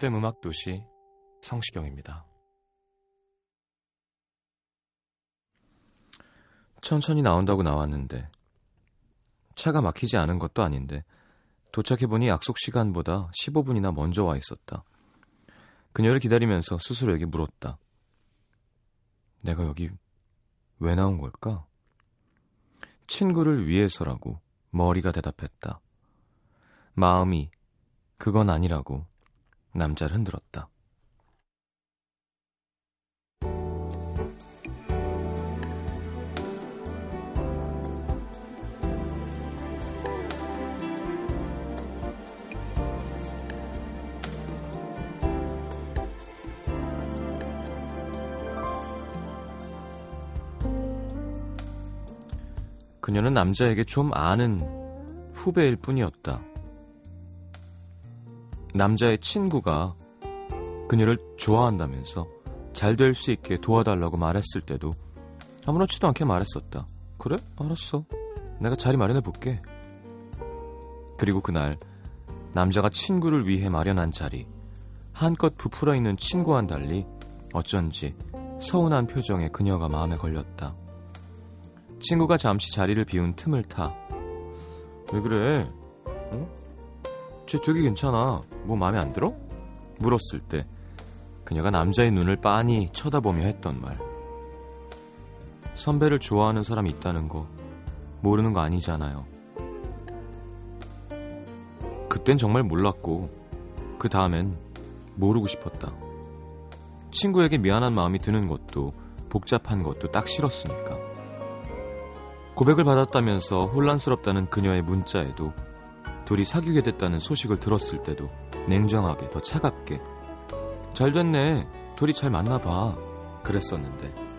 FM 음악 도시 성시경입니다. 천천히 나온다고 나왔는데 차가 막히지 않은 것도 아닌데 도착해보니 약속 시간보다 15분이나 먼저 와 있었다. 그녀를 기다리면서 스스로에게 물었다. 내가 여기 왜 나온 걸까? 친구를 위해서라고 머리가 대답했다. 마음이 그건 아니라고 남자를 흔들었다. 그녀는 남자에게 좀 아는 후배일 뿐이었다. 남자의 친구가 그녀를 좋아한다면서 잘 될 수 있게 도와달라고 말했을 때도 아무렇지도 않게 말했었다. 그래? 알았어. 내가 자리 마련해 볼게. 그리고 그날 남자가 친구를 위해 마련한 자리 한껏 부풀어 있는 친구와는 달리 어쩐지 서운한 표정의 그녀가 마음에 걸렸다. 친구가 잠시 자리를 비운 틈을 타. 왜 그래? 어? 쟤 되게 괜찮아. 뭐 마음에 안 들어? 물었을 때 그녀가 남자의 눈을 빤히 쳐다보며 했던 말. 선배를 좋아하는 사람이 있다는 거 모르는 거 아니잖아요. 그땐 정말 몰랐고 그 다음엔 모르고 싶었다. 친구에게 미안한 마음이 드는 것도 복잡한 것도 딱 싫었으니까. 고백을 받았다면서 혼란스럽다는 그녀의 문자에도 둘이 사귀게 됐다는 소식을 들었을 때도 냉정하게 더 차갑게 잘 됐네. 둘이 잘 만나봐. 그랬었는데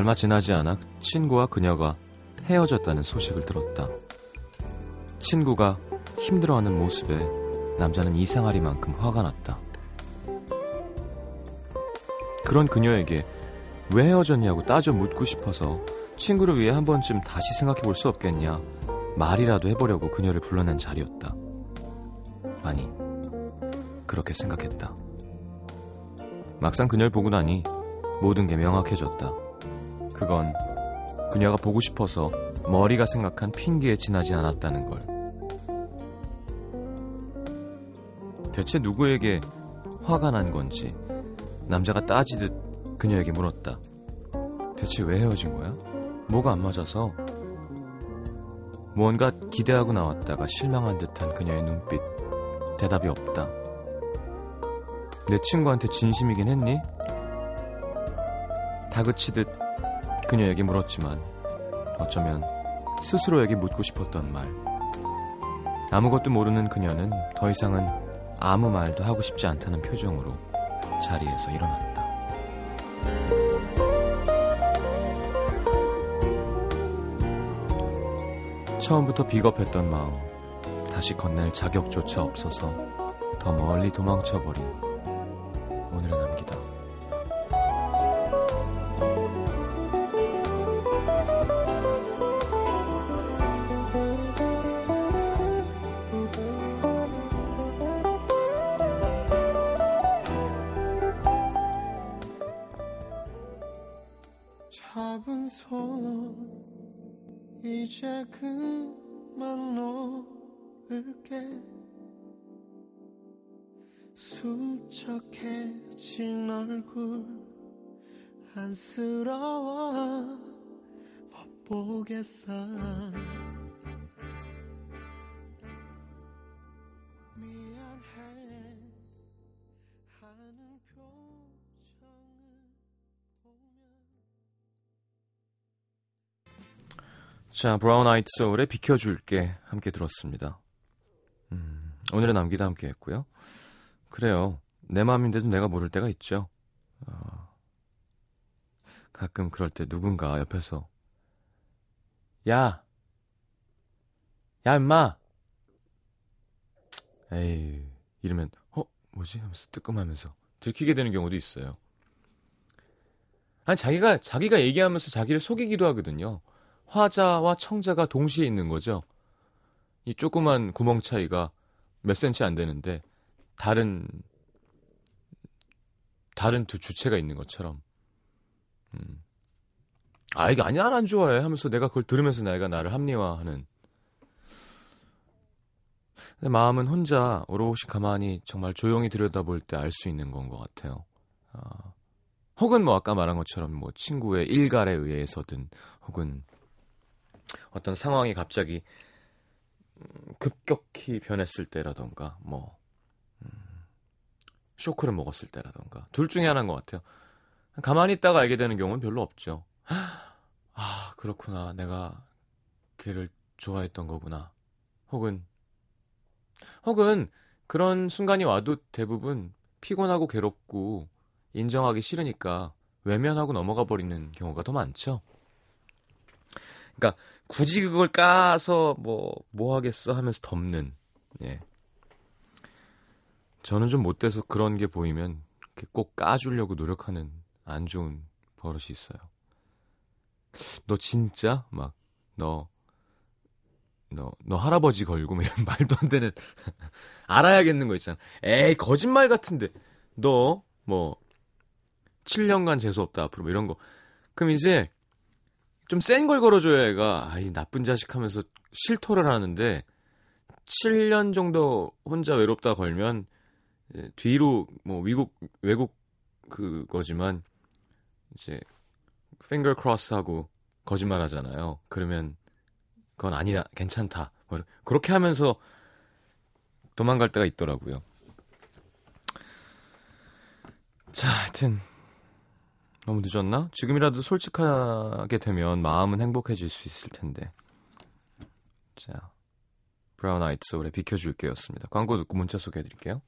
얼마 지나지 않아 친구와 그녀가 헤어졌다는 소식을 들었다. 친구가 힘들어하는 모습에 남자는 이상하리만큼 화가 났다. 그런 그녀에게 왜 헤어졌냐고 따져 묻고 싶어서 친구를 위해 한 번쯤 다시 생각해 볼 수 없겠냐 말이라도 해보려고 그녀를 불러낸 자리였다. 아니, 그렇게 생각했다. 막상 그녀를 보고 나니 모든 게 명확해졌다. 그건 그녀가 보고 싶어서 머리가 생각한 핑계에 지나지 않았다는 걸. 대체 누구에게 화가 난 건지 남자가 따지듯 그녀에게 물었다. 대체 왜 헤어진 거야? 뭐가 안 맞아서? 무언가 기대하고 나왔다가 실망한 듯한 그녀의 눈빛. 대답이 없다. 내 친구한테 진심이긴 했니? 다그치듯 그녀에게 물었지만 어쩌면 스스로에게 묻고 싶었던 말. 아무것도 모르는 그녀는 더 이상은 아무 말도 하고 싶지 않다는 표정으로 자리에서 일어났다. 처음부터 비겁했던 마음, 다시 건넬 자격조차 없어서 더 멀리 도망쳐버린 이제 그만 놓을게. 수척해진 얼굴 안쓰러워. 못 보겠어 자, 브라운 아이트 소울의 비켜줄게 함께 들었습니다. 음, 오늘의 남기도 함께 했고요. 그래요. 내 마음인데도 내가 모를 때가 있죠. 어, 가끔 그럴 때 누군가 옆에서 야! 야, 임마! 에이, 이러면 어? 뭐지? 하면서 뜨끔하면서 들키게 되는 경우도 있어요. 아니, 자기가, 자기가 얘기하면서 자기를 속이기도 하거든요. 화자와 청자가 동시에 있는 거죠. 이 조그만 구멍 차이가 몇 센치 안 되는데 다른 다른 두 주체가 있는 것처럼. 음. 아 이게 아니야 안 좋아해 하면서 내가 그걸 들으면서 내가 나를 합리화하는. 근데 마음은 혼자 오롯이 가만히 정말 조용히 들여다볼 때 알 수 있는 건 것 같아요. 아, 혹은 뭐 아까 말한 것처럼 뭐 친구의 일갈에 의해서든 혹은 어떤 상황이 갑자기 음, 급격히 변했을 때라던가 뭐 음, 쇼크를 먹었을 때라던가 둘 중에 하나인 것 같아요. 가만히 있다가 알게 되는 경우는 별로 없죠. 아 그렇구나 내가 걔를 좋아했던 거구나. 혹은 혹은 그런 순간이 와도 대부분 피곤하고 괴롭고 인정하기 싫으니까 외면하고 넘어가 버리는 경우가 더 많죠. 그러니까 굳이 그걸 까서 뭐, 뭐 하겠어 하면서 덮는, 예. 저는 좀 못돼서 그런 게 보이면 꼭 까주려고 노력하는 안 좋은 버릇이 있어요. 너 진짜? 막, 너, 너, 너 할아버지 걸고, 뭐 이런 말도 안 되는, 알아야겠는 거 있잖아. 에이, 거짓말 같은데. 너, 뭐, 7년간 재수없다, 앞으로, 뭐 이런 거. 그럼 이제, 좀 센 걸 걸어줘야 애가, 아이, 나쁜 자식 하면서 실토를 하는데, 7년 정도 혼자 외롭다 걸면, 이제 뒤로, 뭐, 미국, 외국 그거지만, 이제, finger cross 하고 거짓말 하잖아요. 그러면, 그건 아니다, 괜찮다. 뭐 그렇게 하면서 도망갈 때가 있더라고요. 자, 하여튼, 너무 늦었나? 지금이라도 솔직하게 되면 마음은 행복해질 수 있을 텐데. 자, 브라운 아이트 소울의 비켜줄게였습니다. 광고 듣고 문자 소개해드릴게요.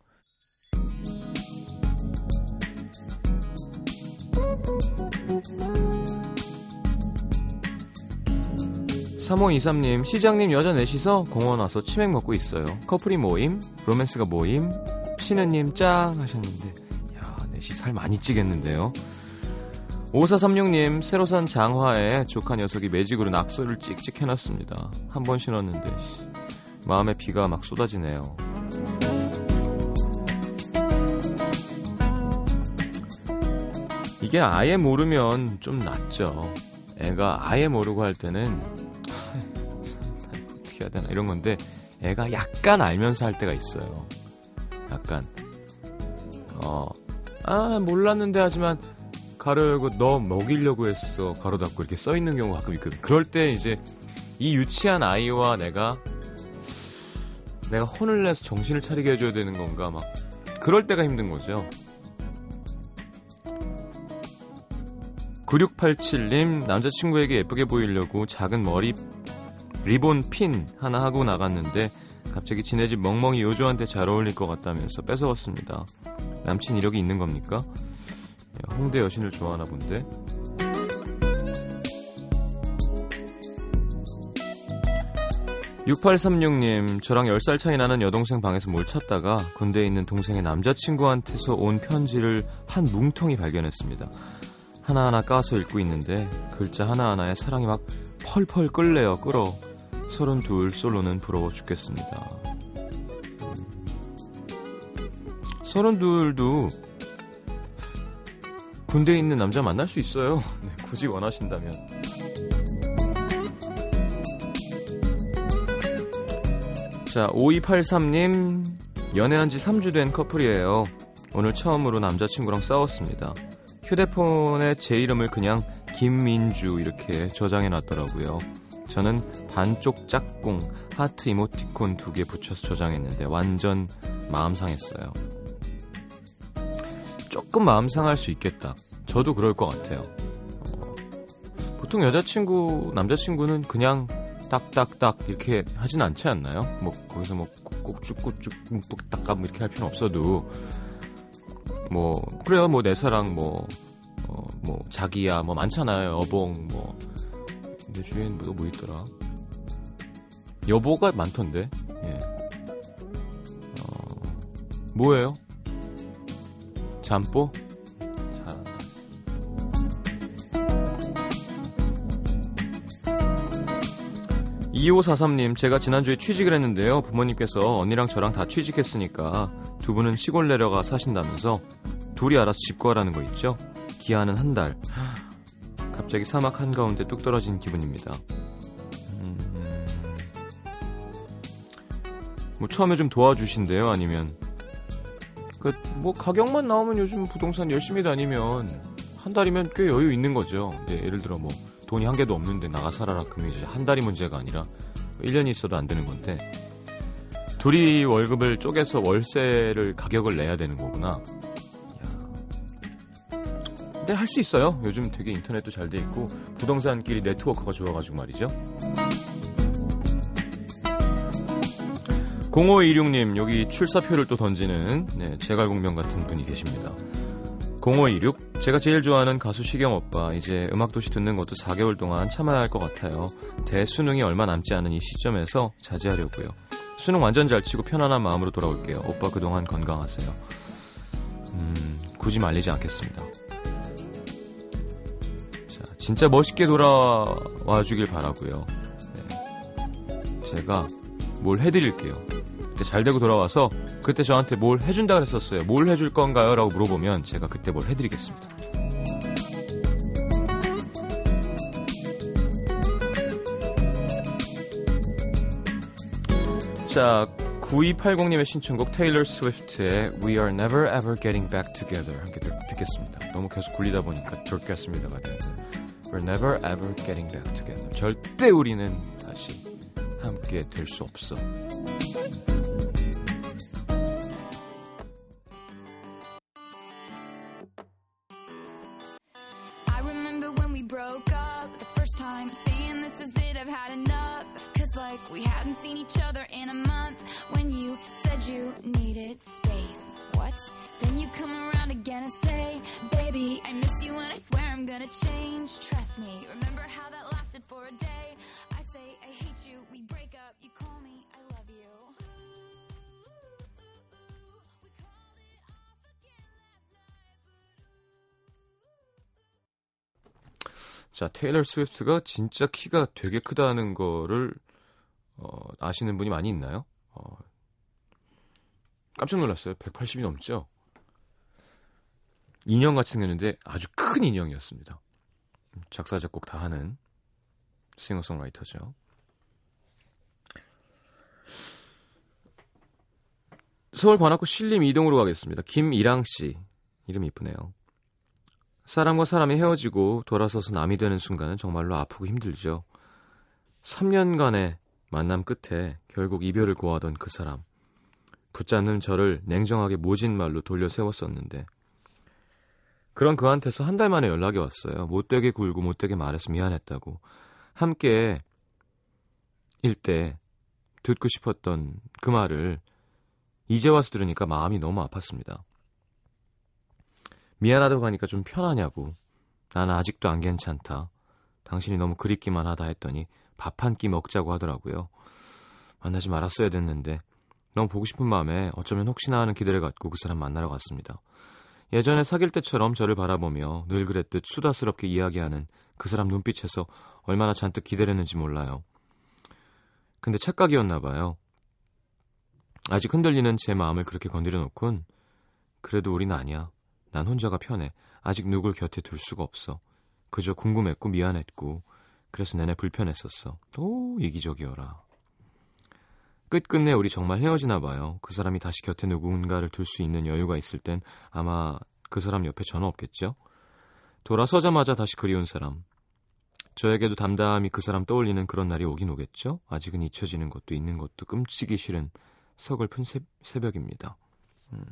3523님, 시장님 여자 넷이서 공원 와서 치맥 먹고 있어요. 커플이 모임, 로맨스가 모임, 신우님 짱 하셨는데, 야, 넷이 살 많이 찌겠는데요. 5436님, 새로 산 장화에 조카 녀석이 매직으로 낙서를 찍찍 해놨습니다. 한 번 신었는데, 씨, 마음에 비가 막 쏟아지네요. 이게 아예 모르면 좀 낫죠. 애가 아예 모르고 할 때는 어떻게 해야 되나 이런 건데 애가 약간 알면서 할 때가 있어요. 약간 어 아 몰랐는데 하지만 가로 열고 너 먹이려고 했어 가로 닫고 이렇게 써 있는 경우가 가끔 있거든. 그럴 때 이제 이 유치한 아이와 내가 내가 혼을 내서 정신을 차리게 해줘야 되는 건가 막 그럴 때가 힘든 거죠. 9687님 남자친구에게 예쁘게 보이려고 작은 머리 리본 핀 하나 하고 나갔는데 갑자기 지네 집 멍멍이 요조한테 잘 어울릴 것 같다면서 뺏어왔습니다. 남친 이력이 있는 겁니까? 예, 홍대 여신을 좋아하나 본데. (6836님) 저랑 10살 차이 나는 여동생 방에서 뭘 찾다가 군대에 있는 동생의 남자친구한테서 온 편지를 한 뭉텅이 발견했습니다. 하나하나 까서 읽고 있는데 글자 하나하나에 사랑이 막 펄펄 끓네요 끓어. 서른둘 솔로는 부러워 죽겠습니다. 서른둘도 군대에 있는 남자 만날 수 있어요 네, 굳이 원하신다면. 자, 5283님, 연애한 지 3주 된 커플이에요. 오늘 처음으로 남자친구랑 싸웠습니다. 휴대폰에 제 이름을 그냥 김민주 이렇게 저장해 놨더라고요. 저는 반쪽 짝꿍 하트 이모티콘 두 개 붙여서 저장했는데 완전 마음 상했어요. 조금 마음 상할 수 있겠다. 저도 그럴 것 같아요. 어, 보통 여자친구, 남자친구는 그냥 딱딱딱 이렇게 하진 않지 않나요? 뭐 거기서 뭐 꼭쭉꼭쭉 묵묵딱감 이렇게 할 필요는 없어도 뭐 그래요 뭐 내 사랑 뭐 어, 뭐 자기야 뭐 많잖아요 여봉 뭐 근데 주위엔 뭐, 뭐 있더라 여보가 많던데 예. 어, 뭐예요? 잠뽀? 잘한다 2543님, 제가 지난주에 취직을 했는데요. 부모님께서 언니랑 저랑 다 취직했으니까 두 분은 시골 내려가 사신다면서 둘이 알아서 집 구하라는 거 있죠? 기한은 한 달. 갑자기 사막 한가운데 뚝 떨어진 기분입니다. 음... 뭐 처음에 좀 도와주신대요? 아니면 그 뭐 가격만 나오면 요즘 부동산 열심히 다니면 한 달이면 꽤 여유 있는 거죠. 네, 예를 들어 뭐 돈이 한 개도 없는데 나가 살아라 그러면 이제 한 달이 문제가 아니라 1년이 있어도 안 되는 건데 둘이 월급을 쪼개서 월세를 가격을 내야 되는 거구나. 근데 할 수 있어요. 요즘 되게 인터넷도 잘 돼 있고 부동산끼리 네트워크가 좋아가지고 말이죠. 0526님 여기 출사표를 또 던지는 네, 제갈공명 같은 분이 계십니다. 0526 제가 제일 좋아하는 가수 시경 오빠 이제 음악도시 듣는 것도 4개월 동안 참아야 할 것 같아요. 대수능이 얼마 남지 않은 이 시점에서 자제하려고요. 수능 완전 잘 치고 편안한 마음으로 돌아올게요. 오빠 그동안 건강하세요. 음, 굳이 말리지 않겠습니다. 자, 진짜 멋있게 돌아와 주길 바라고요. 네. 제가 뭘 해드릴게요. 그때 잘 되고 돌아와서 그때 저한테 뭘 해준다 그랬었어요. 뭘 해줄 건가요? 라고 물어보면 제가 그때 뭘 해드리겠습니다. 자, 9280님의 신청곡 테일러 스위프트의 We Are Never Ever Getting Back Together 함께 듣, 겠습니다 너무 계속 굴리다 보니까 들겠습니다가 되는데 We're Never Ever Getting Back Together 절대 우리는 다시 함께 될 수 없어. Change trust me remember how that lasted for a day I say I hate you we break up you call me I love you 자, 테일러 스위프트가 진짜 키가 되게 크다는 거를 어, 아시는 분이 많이 있나요? 어, 깜짝 놀랐어요. 180이 넘죠? 인형 같이 생겼는데 아주 큰 인형이었습니다. 작사, 작곡 다 하는 싱어송라이터죠. 서울 관악구 신림 이동으로 가겠습니다. 김이랑 씨. 이름 이쁘네요. 사람과 사람이 헤어지고 돌아서서 남이 되는 순간은 정말로 아프고 힘들죠. 3년간의 만남 끝에 결국 이별을 고하던 그 사람. 붙잡는 저를 냉정하게 모진 말로 돌려 세웠었는데 그런 그한테서 한 달 만에 연락이 왔어요. 못되게 굴고 못되게 말해서 미안했다고. 함께 일 때 듣고 싶었던 그 말을 이제 와서 들으니까 마음이 너무 아팠습니다. 미안하다고 하니까 좀 편하냐고. 나는 아직도 안 괜찮다. 당신이 너무 그립기만 하다 했더니 밥 한 끼 먹자고 하더라고요. 만나지 말았어야 됐는데 너무 보고 싶은 마음에 어쩌면 혹시나 하는 기대를 갖고 그 사람 만나러 갔습니다. 예전에 사귈 때처럼 저를 바라보며 늘 그랬듯 수다스럽게 이야기하는 그 사람 눈빛에서 얼마나 잔뜩 기대를 했는지 몰라요. 근데 착각이었나 봐요. 아직 흔들리는 제 마음을 그렇게 건드려 놓곤 그래도 우린 아니야. 난 혼자가 편해. 아직 누굴 곁에 둘 수가 없어. 그저 궁금했고 미안했고 그래서 내내 불편했었어. 오 이기적이어라. 끝끝내 우리 정말 헤어지나 봐요. 그 사람이 다시 곁에 누군가를 둘 수 있는 여유가 있을 땐 아마 그 사람 옆에 전화 없겠죠? 돌아서자마자 다시 그리운 사람. 저에게도 담담히 그 사람 떠올리는 그런 날이 오긴 오겠죠? 아직은 잊혀지는 것도 있는 것도 끔찍이 싫은 서글픈 새, 새벽입니다. 음.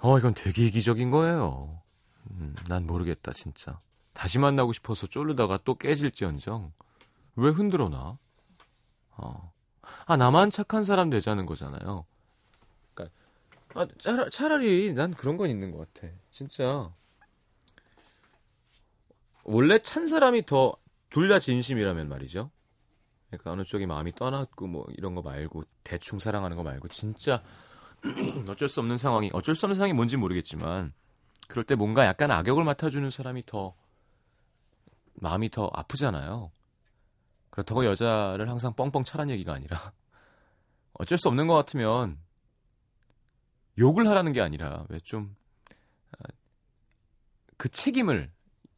어, 이건 되게 이기적인 거예요. 음, 난 모르겠다, 진짜. 다시 만나고 싶어서 쫄르다가 또 깨질지언정. 왜 흔들어 놔? 어. 아, 나만 착한 사람 되자는 거잖아요. 그러니까, 아, 차라, 차라리 난 그런 건 있는 것 같아. 진짜. 원래 찬 사람이 더 둘 다 진심이라면 말이죠. 그러니까 어느 쪽이 마음이 떠났고 뭐 이런 거 말고 대충 사랑하는 거 말고 진짜 어쩔 수 없는 상황이 어쩔 수 없는 상황이 뭔지 모르겠지만 그럴 때 뭔가 약간 악역을 맡아주는 사람이 더 마음이 더 아프잖아요. 그렇다고 여자를 항상 뻥뻥 차란 얘기가 아니라 어쩔 수 없는 것 같으면 욕을 하라는 게 아니라 왜 좀그 아, 책임을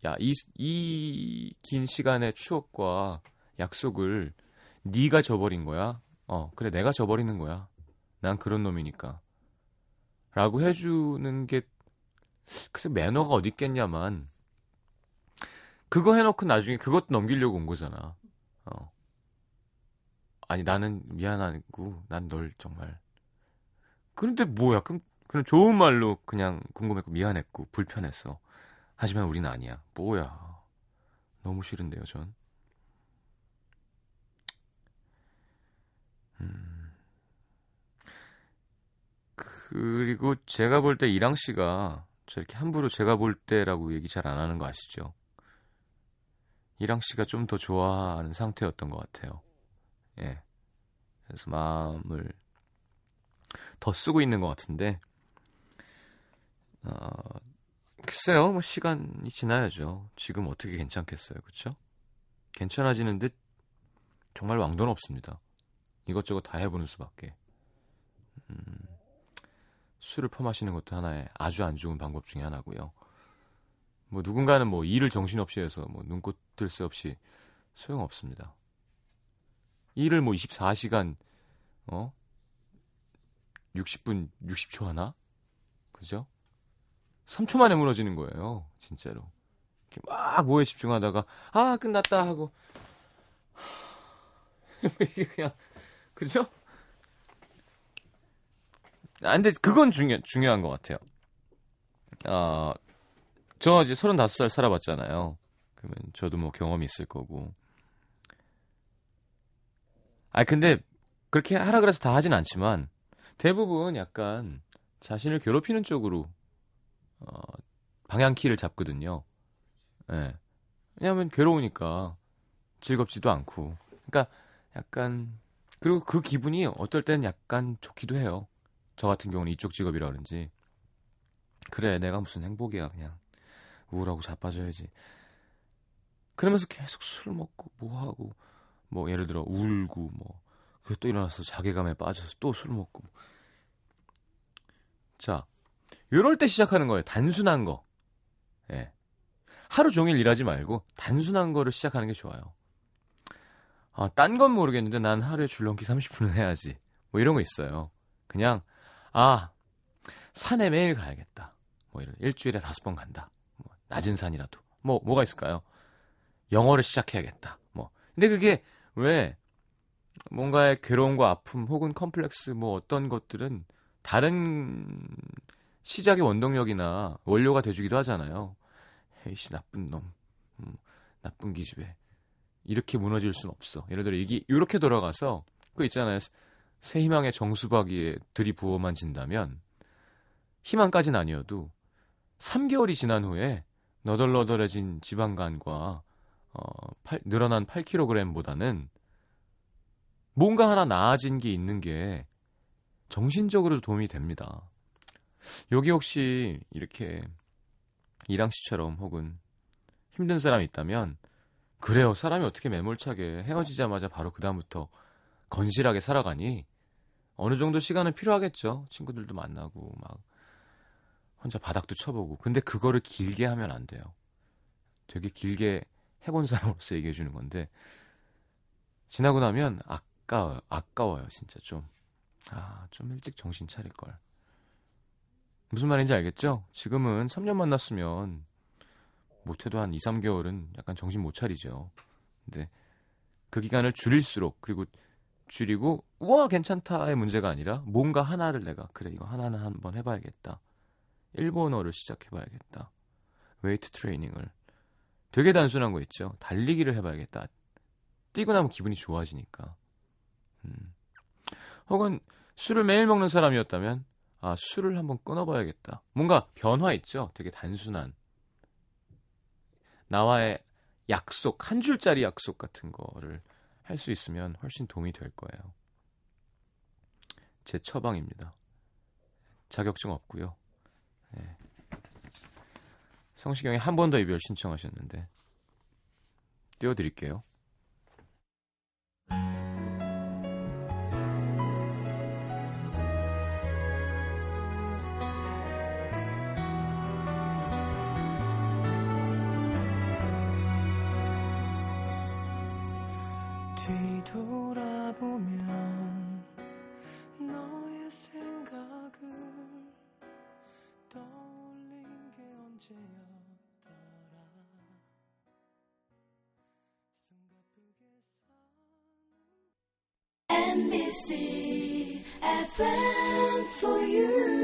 야 이 이 긴 시간의 추억과 약속을 네가 저버린 거야. 어 그래 내가 저버리는 거야. 난 그런 놈이니까. 라고 해주는 게 글쎄 매너가 어디 있겠냐만 그거 해놓고 나중에 그것도 넘기려고 온 거잖아. 어. 아니 나는 미안하고 난 널 정말 그런데 뭐야 그럼 그냥 좋은 말로 그냥 궁금했고 미안했고 불편했어 하지만 우리는 아니야 뭐야 너무 싫은데요 전 음. 그리고 제가 볼 때 이랑 씨가 저렇게 함부로 제가 볼 때라고 얘기 잘 안 하는 거 아시죠? 이랑 씨가 좀 더 좋아하는 상태였던 것 같아요. 예. 그래서 마음을 더 쓰고 있는 것 같은데, 어, 글쎄요, 뭐 시간이 지나야죠. 지금 어떻게 괜찮겠어요, 그렇죠? 괜찮아지는 듯 정말 왕도는 없습니다. 이것저것 다 해보는 수밖에. 음, 술을 퍼마시는 것도 하나의 아주 안 좋은 방법 중에 하나고요. 뭐 누군가는 뭐 일을 정신없이 해서 뭐 눈꽃 들새 없이 소용없습니다. 일을 뭐 24시간 어 60분 60초 하나? 그죠? 3초 만에 무너지는 거예요. 진짜로. 이렇게 막 뭐에 집중하다가 아 끝났다 하고 이게 그냥 그죠? 아 근데 그건 중요 중요한 것 같아요. 어, 저 이제 35살 살아봤잖아요. 그러면 저도 뭐 경험이 있을 거고. 아 근데 그렇게 하라 그래서 다 하진 않지만 대부분 약간 자신을 괴롭히는 쪽으로 어, 방향키를 잡거든요. 예. 네. 왜냐하면 괴로우니까 즐겁지도 않고. 그러니까 약간 그리고 그 기분이 어떨 땐 약간 좋기도 해요. 저 같은 경우는 이쪽 직업이라 그런지 그래 내가 무슨 행복이야 그냥 우울하고 자빠져야지. 그러면서 계속 술 먹고 뭐 하고 뭐 예를 들어 울고 뭐 그게 또 일어나서 자괴감에 빠져서 또 술 먹고. 자 요럴 때 시작하는 거예요. 단순한 거. 예. 하루 종일 일하지 말고 단순한 거를 시작하는 게 좋아요. 아, 딴 건 모르겠는데 난 하루에 줄넘기 30분은 해야지. 뭐 이런 거 있어요. 그냥 아 산에 매일 가야겠다. 뭐 이런 일주일에 다섯 번 간다 낮은 산이라도. 뭐, 뭐가 있을까요? 영어를 시작해야겠다. 뭐. 근데 그게 왜 뭔가의 괴로움과 아픔 혹은 컴플렉스 뭐 어떤 것들은 다른 시작의 원동력이나 원료가 돼주기도 하잖아요. 헤이씨, 나쁜 놈. 음, 나쁜 기집애. 이렇게 무너질 순 없어. 예를 들어, 이게, 이렇게 돌아가서, 그 있잖아요. 새 희망의 정수박이에 들이부어만 진다면, 희망까지는 아니어도, 3개월이 지난 후에, 너덜너덜해진 지방간과 어, 8, 늘어난 8kg보다는 뭔가 하나 나아진 게 있는 게 정신적으로 도움이 됩니다. 여기 혹시 이렇게 이랑 씨처럼 혹은 힘든 사람이 있다면 그래요. 사람이 어떻게 매몰차게 헤어지자마자 바로 그다음부터 건실하게 살아가니 어느 정도 시간은 필요하겠죠. 친구들도 만나고 막 혼자 바닥도 쳐보고. 근데 그거를 길게 하면 안 돼요. 되게 길게 해본 사람으로서 얘기해 주는 건데 지나고 나면 아까워요. 아까워요. 진짜 좀. 아, 좀 일찍 정신 차릴 걸. 무슨 말인지 알겠죠? 지금은 3년 만났으면 못해도 한 2, 3개월은 약간 정신 못 차리죠. 근데 그 기간을 줄일수록 그리고 줄이고 우와 괜찮다의 문제가 아니라 뭔가 하나를 내가 그래 이거 하나는 한번 해봐야겠다. 일본어를 시작해봐야겠다. 웨이트 트레이닝을 되게 단순한 거 있죠. 달리기를 해봐야겠다. 뛰고 나면 기분이 좋아지니까. 음. 혹은 술을 매일 먹는 사람이었다면 아 술을 한번 끊어봐야겠다. 뭔가 변화 있죠. 되게 단순한 나와의 약속 한 줄짜리 약속 같은 거를 할 수 있으면 훨씬 도움이 될 거예요. 제 처방입니다. 자격증 없고요. 네. 성시경이 한 번 더 이별 신청하셨는데 띄워드릴게요. NBC FM for you.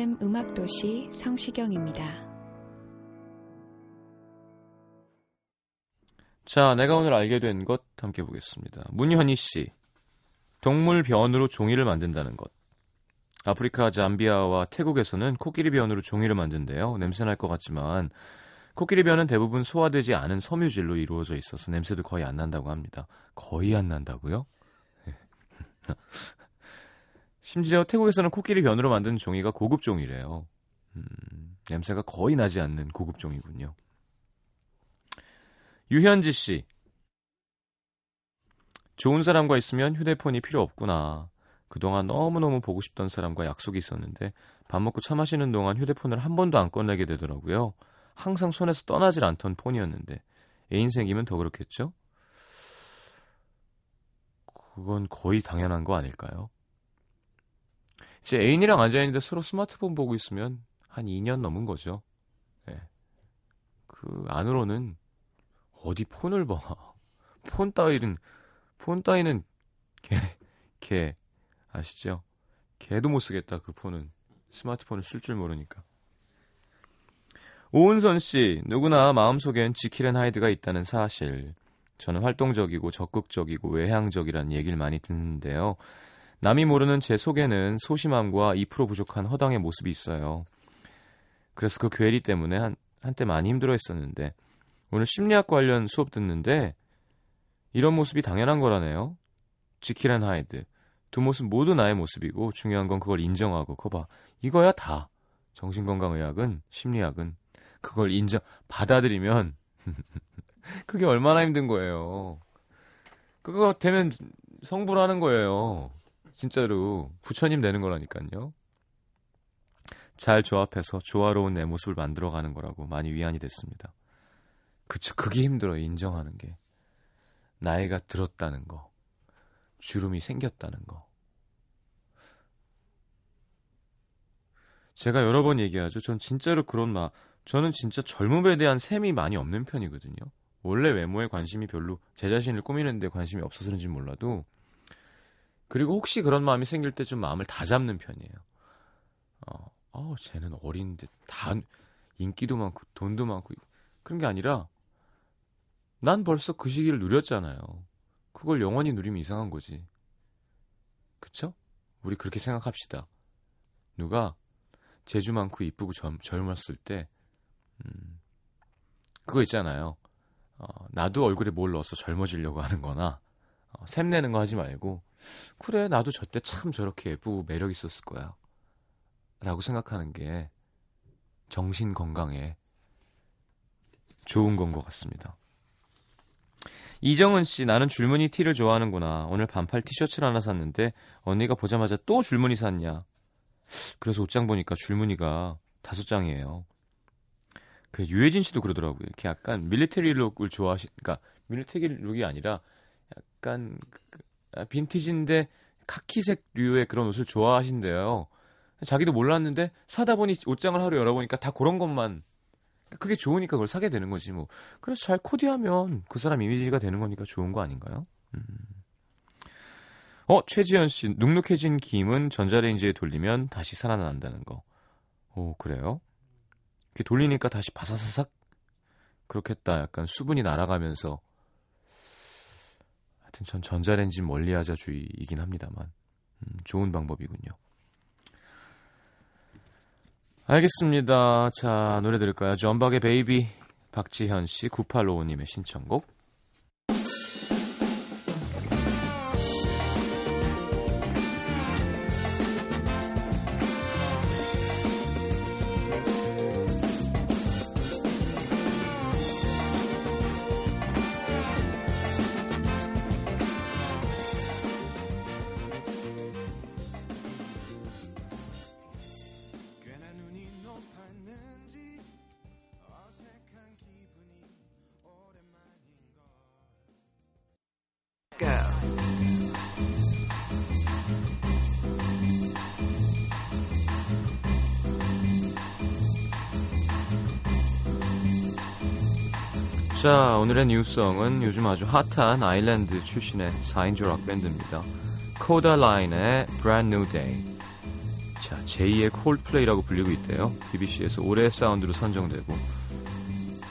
FM 음악도시 성시경입니다. 자, 내가 오늘 알게 된 것 함께 보겠습니다. 문현희 씨. 동물 변으로 종이를 만든다는 것. 아프리카 잠비아와 태국에서는 코끼리 변으로 종이를 만든대요. 냄새 날 것 같지만 코끼리 변은 대부분 소화되지 않은 섬유질로 이루어져 있어서 냄새도 거의 안 난다고 합니다. 거의 안 난다고요? 심지어 태국에서는 코끼리 변으로 만든 종이가 고급 종이래요. 음, 냄새가 거의 나지 않는 고급 종이군요. 유현지 씨. 좋은 사람과 있으면 휴대폰이 필요 없구나. 그동안 너무너무 보고 싶던 사람과 약속이 있었는데 밥 먹고 차 마시는 동안 휴대폰을 한 번도 안 꺼내게 되더라고요. 항상 손에서 떠나질 않던 폰이었는데 애인 생기면 더 그렇겠죠? 그건 거의 당연한 거 아닐까요? 이제 애인이랑 앉아있는데 서로 스마트폰 보고 있으면 한 2년 넘은 거죠. 예. 그 안으로는 어디 폰을 봐. 폰 따위는, 폰 따위는 개, 개, 아시죠? 개도 못 쓰겠다, 그 폰은. 스마트폰을 쓸 줄 모르니까. 오은선 씨, 누구나 마음속엔 지킬앤 하이드가 있다는 사실. 저는 활동적이고 적극적이고 외향적이란 얘기를 많이 듣는데요. 남이 모르는 제 속에는 소심함과 2% 부족한 허당의 모습이 있어요. 그래서 그 괴리 때문에 한, 한때 많이 힘들어 했었는데, 오늘 심리학 관련 수업 듣는데, 이런 모습이 당연한 거라네요. 지킬 앤 하이드. 두 모습 모두 나의 모습이고, 중요한 건 그걸 인정하고, 그거 봐. 이거야 다. 정신건강의학은, 심리학은, 그걸 인정, 받아들이면, 그게 얼마나 힘든 거예요. 그거 되면 성불하는 거예요. 진짜로 부처님 되는 거라니까요. 잘 조합해서 조화로운 내 모습을 만들어가는 거라고 많이 위안이 됐습니다. 그쵸, 그게 힘들어요, 인정하는 게. 나이가 들었다는 거. 주름이 생겼다는 거. 제가 여러 번 얘기하죠. 전 진짜로 그런 마, 저는 진짜 젊음에 대한 셈이 많이 없는 편이거든요. 원래 외모에 관심이 별로 제 자신을 꾸미는데 관심이 없어서 그런지 몰라도 그리고 혹시 그런 마음이 생길 때 좀 마음을 다 잡는 편이에요. 어, 어, 쟤는 어린데 다 인기도 많고 돈도 많고 그런 게 아니라 난 벌써 그 시기를 누렸잖아요. 그걸 영원히 누리면 이상한 거지. 그쵸? 우리 그렇게 생각합시다. 누가 재주 많고 이쁘고 젊, 젊었을 때, 음, 그거 있잖아요. 어, 나도 얼굴에 뭘 넣어서 젊어지려고 하는 거나, 어, 샘내는 거 하지 말고, 그래, 나도 저 때 참 저렇게 예쁘고 매력 있었을 거야. 라고 생각하는 게 정신 건강에 좋은 건 것 같습니다. 이정은 씨, 나는 줄무늬 티를 좋아하는구나. 오늘 반팔 티셔츠를 하나 샀는데 언니가 보자마자 또 줄무늬 샀냐. 그래서 옷장 보니까 줄무늬가 다섯 장이에요. 그 유해진 씨도 그러더라고요. 이렇게 약간 밀리터리 룩을 좋아하시, 그러니까 밀리터리 룩이 아니라 약간 그, 아, 빈티지인데 카키색류의 그런 옷을 좋아하신대요. 자기도 몰랐는데 사다 보니 옷장을 하루 열어보니까 다 그런 것만 그게 좋으니까 그걸 사게 되는 거지 뭐. 그래서 잘 코디하면 그 사람 이미지가 되는 거니까 좋은 거 아닌가요? 음. 어, 최지현 씨, 눅눅해진 김은 전자레인지에 돌리면 다시 살아난다는 거. 오, 그래요? 이렇게 돌리니까 다시 바사사삭 그렇겠다. 약간 수분이 날아가면서 하여튼 전 전자레인지 멀리하자 주의이긴 합니다만 음, 좋은 방법이군요. 알겠습니다. 자, 노래 들을까요? 전박의 베이비 박지현 씨 9855님의 신청곡. 자, 오늘의 new song은 요즘 아주 핫한 아일랜드 출신의 4인조 락밴드입니다. 코다 라인의 Brand New Day. 자, 제2의 콜플레이라고 불리고 있대요. BBC에서 올해의 사운드로 선정되고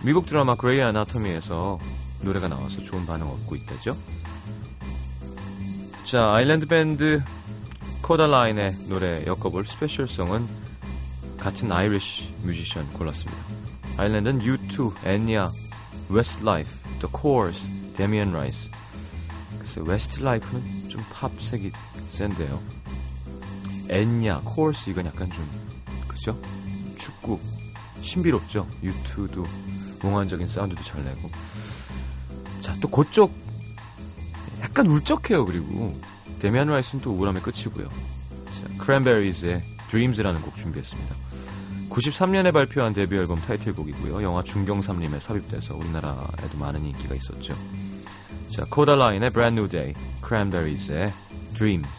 미국 드라마 그레이 아나토미에서 노래가 나와서 좋은 반응 얻고 있다죠. 자, 아일랜드 밴드 코다 라인의 노래 엮어볼 special song은 같은 Irish 뮤지션 골랐습니다. 아일랜드는 U2, 엔야, Westlife, The Corrs, 데미안 라이스. 글쎄 웨스트라이프는 좀 팝색이 센데요. 엔야, 코어스 이건 약간 좀 그죠? 축구 신비롭죠. U2도 몽환적인 사운드도 잘 내고. 자, 또 그쪽 약간 울적해요. 그리고 데미안 라이스는 또 우울함의 끝이고요. 자, 크랜베리즈의 Dreams라는 곡 준비했습니다. 93년에 발표한 데뷔 앨범 타이틀곡이고요. 영화 중경삼림에 삽입돼서 우리나라에도 많은 인기가 있었죠. 자, 코다라인의 Brand New Day, 크랜베리즈의 Dreams.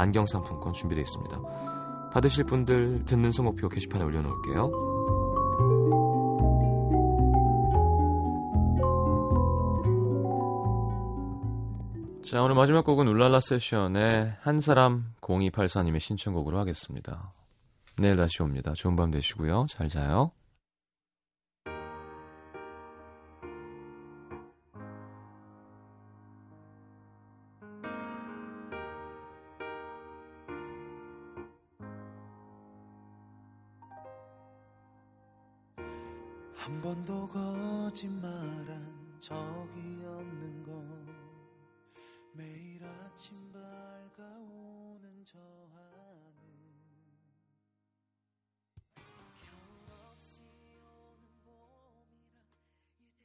안경 상품권 준비되어 있습니다. 받으실 분들 듣는 성목표 게시판에 올려놓을게요. 자, 오늘 마지막 곡은 울랄라 세션의 한 사람 0284님의 신청곡으로 하겠습니다. 내일 다시 옵니다. 좋은 밤 되시고요. 잘 자요.